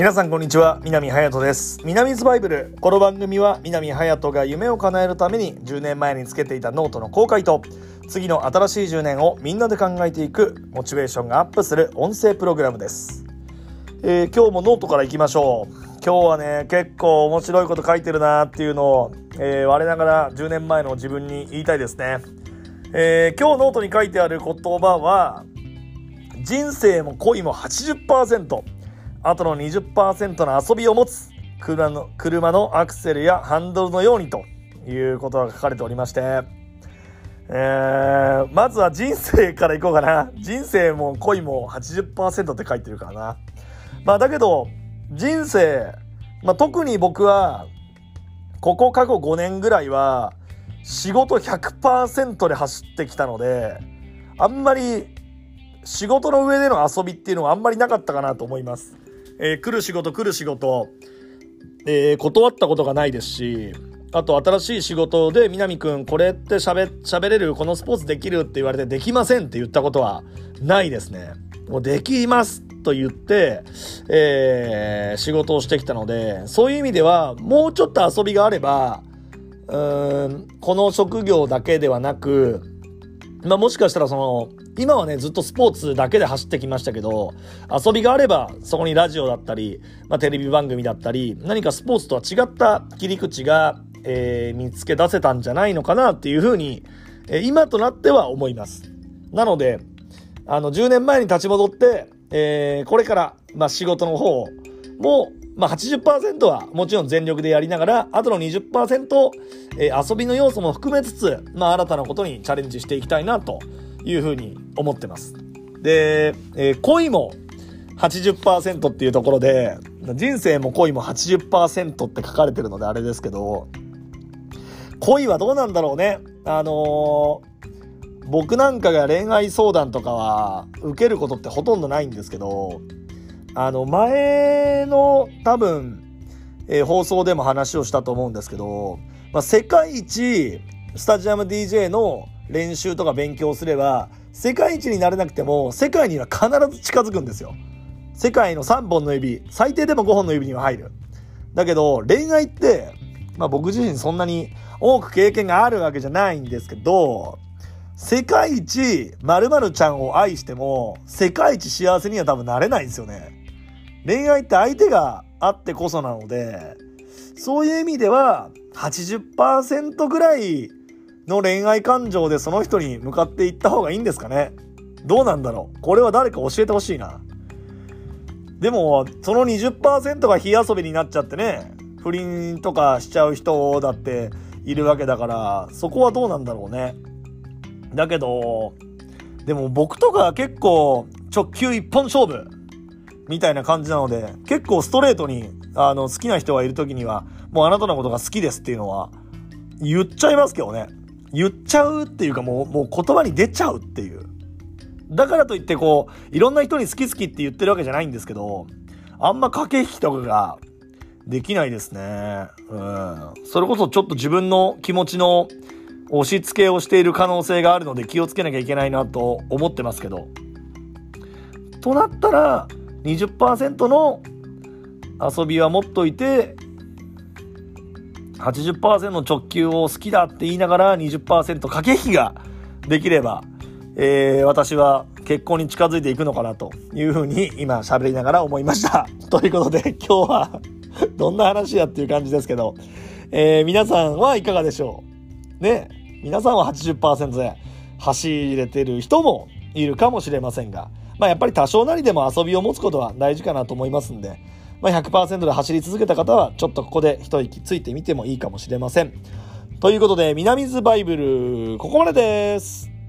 皆さんこんにちは南隼人です。南's バイブル。この番組は南隼人が夢を叶えるために10年前につけていたノートの公開と次の新しい10年をみんなで考えていくモチベーションがアップする音声プログラムです、えー、今日もノートからいきましょう。今日はね結構面白いこと書いてるなっていうのを、えー、我ながら10年前の自分に言いたいですね、えー、今日ノートに書いてある言葉は人生も恋も80%あとの20%の遊びを持つ車の車のアクセルやハンドルのようにということが書かれておりまして、えー、まずは人生からいこうかな。人生も恋も80%って書いてるからな。まあだけど人生、まあ、特に僕はここ過去5年ぐらいは仕事100%で走ってきたのであんまり仕事の上での遊びっていうのはあんまりなかったかなと思います。えー、来る仕事来る仕事、えー、断ったことがないですし、あと新しい仕事で南くんこれって喋、喋れる？このスポーツできる？って言われてできませんって言ったことはないですね。もうできますと言って、えー、仕事をしてきたので、そういう意味ではもうちょっと遊びがあれば、うーん、この職業だけではなく、まあもしかしたらその、今はね、ずっとスポーツだけで走ってきましたけど、遊びがあれば、そこにラジオだったり、まあ、テレビ番組だったり、何かスポーツとは違った切り口が、えー、見つけ出せたんじゃないのかなっていうふうに、えー、今となっては思います。なので、あの、10年前に立ち戻って、えー、これから、まあ、仕事の方も、まあ80%はもちろん全力でやりながら、あとの20%、えー、遊びの要素も含めつつ、まあ新たなことにチャレンジしていきたいなというふうに思ってます。で、えー、恋も80%っていうところで、人生も恋も80%って書かれてるのであれですけど、恋はどうなんだろうね。あのー、僕なんかが恋愛相談とかは受けることってほとんどないんですけど、あの、前の多分、えー、放送でも話をしたと思うんですけど、まあ、世界一スタジアム DJ の練習とか勉強すれば、世界一になれなくても、世界には必ず近づくんですよ。世界の3本の指、最低でも5本の指には入る。だけど、恋愛って、まあ僕自身そんなに多く経験があるわけじゃないんですけど、世界一〇〇ちゃんを愛しても、世界一幸せには多分なれないんですよね。恋愛って相手があってこそなので、そういう意味では80%ぐらいの恋愛感情でその人に向かっていった方がいいんですかねどうなんだろうこれは誰か教えてほしいな。でも、その20%が火遊びになっちゃってね、不倫とかしちゃう人だっているわけだから、そこはどうなんだろうね。だけど、でも僕とか結構直球一本勝負みたいな感じなので、結構ストレートに、あの、好きな人がいる時には、もうあなたのことが好きですっていうのは、言っちゃいますけどね。言っちゃうっていうかもう、もう言葉に出ちゃうっていう。だからといってこう、いろんな人に好き好きって言ってるわけじゃないんですけど、あんま駆け引きとかができないですね。うん。それこそちょっと自分の気持ちの押し付けをしている可能性があるので気をつけなきゃいけないなと思ってますけど。となったら、20%の遊びは持っといて、80%の直球を好きだって言いながら20%駆け引きができれば、えー、私は結婚に近づいていくのかなというふうに今喋りながら思いました。ということで今日はどんな話やっていう感じですけど、えー、皆さんはいかがでしょう？ね？皆さんは80%で走れてる人もいるかもしれませんが、まあやっぱり多少なりでも遊びを持つことは大事かなと思いますんで、まあ、100%で走り続けた方は、ちょっとここで一息ついてみてもいいかもしれません。ということで、南ズバイブル、ここまでです。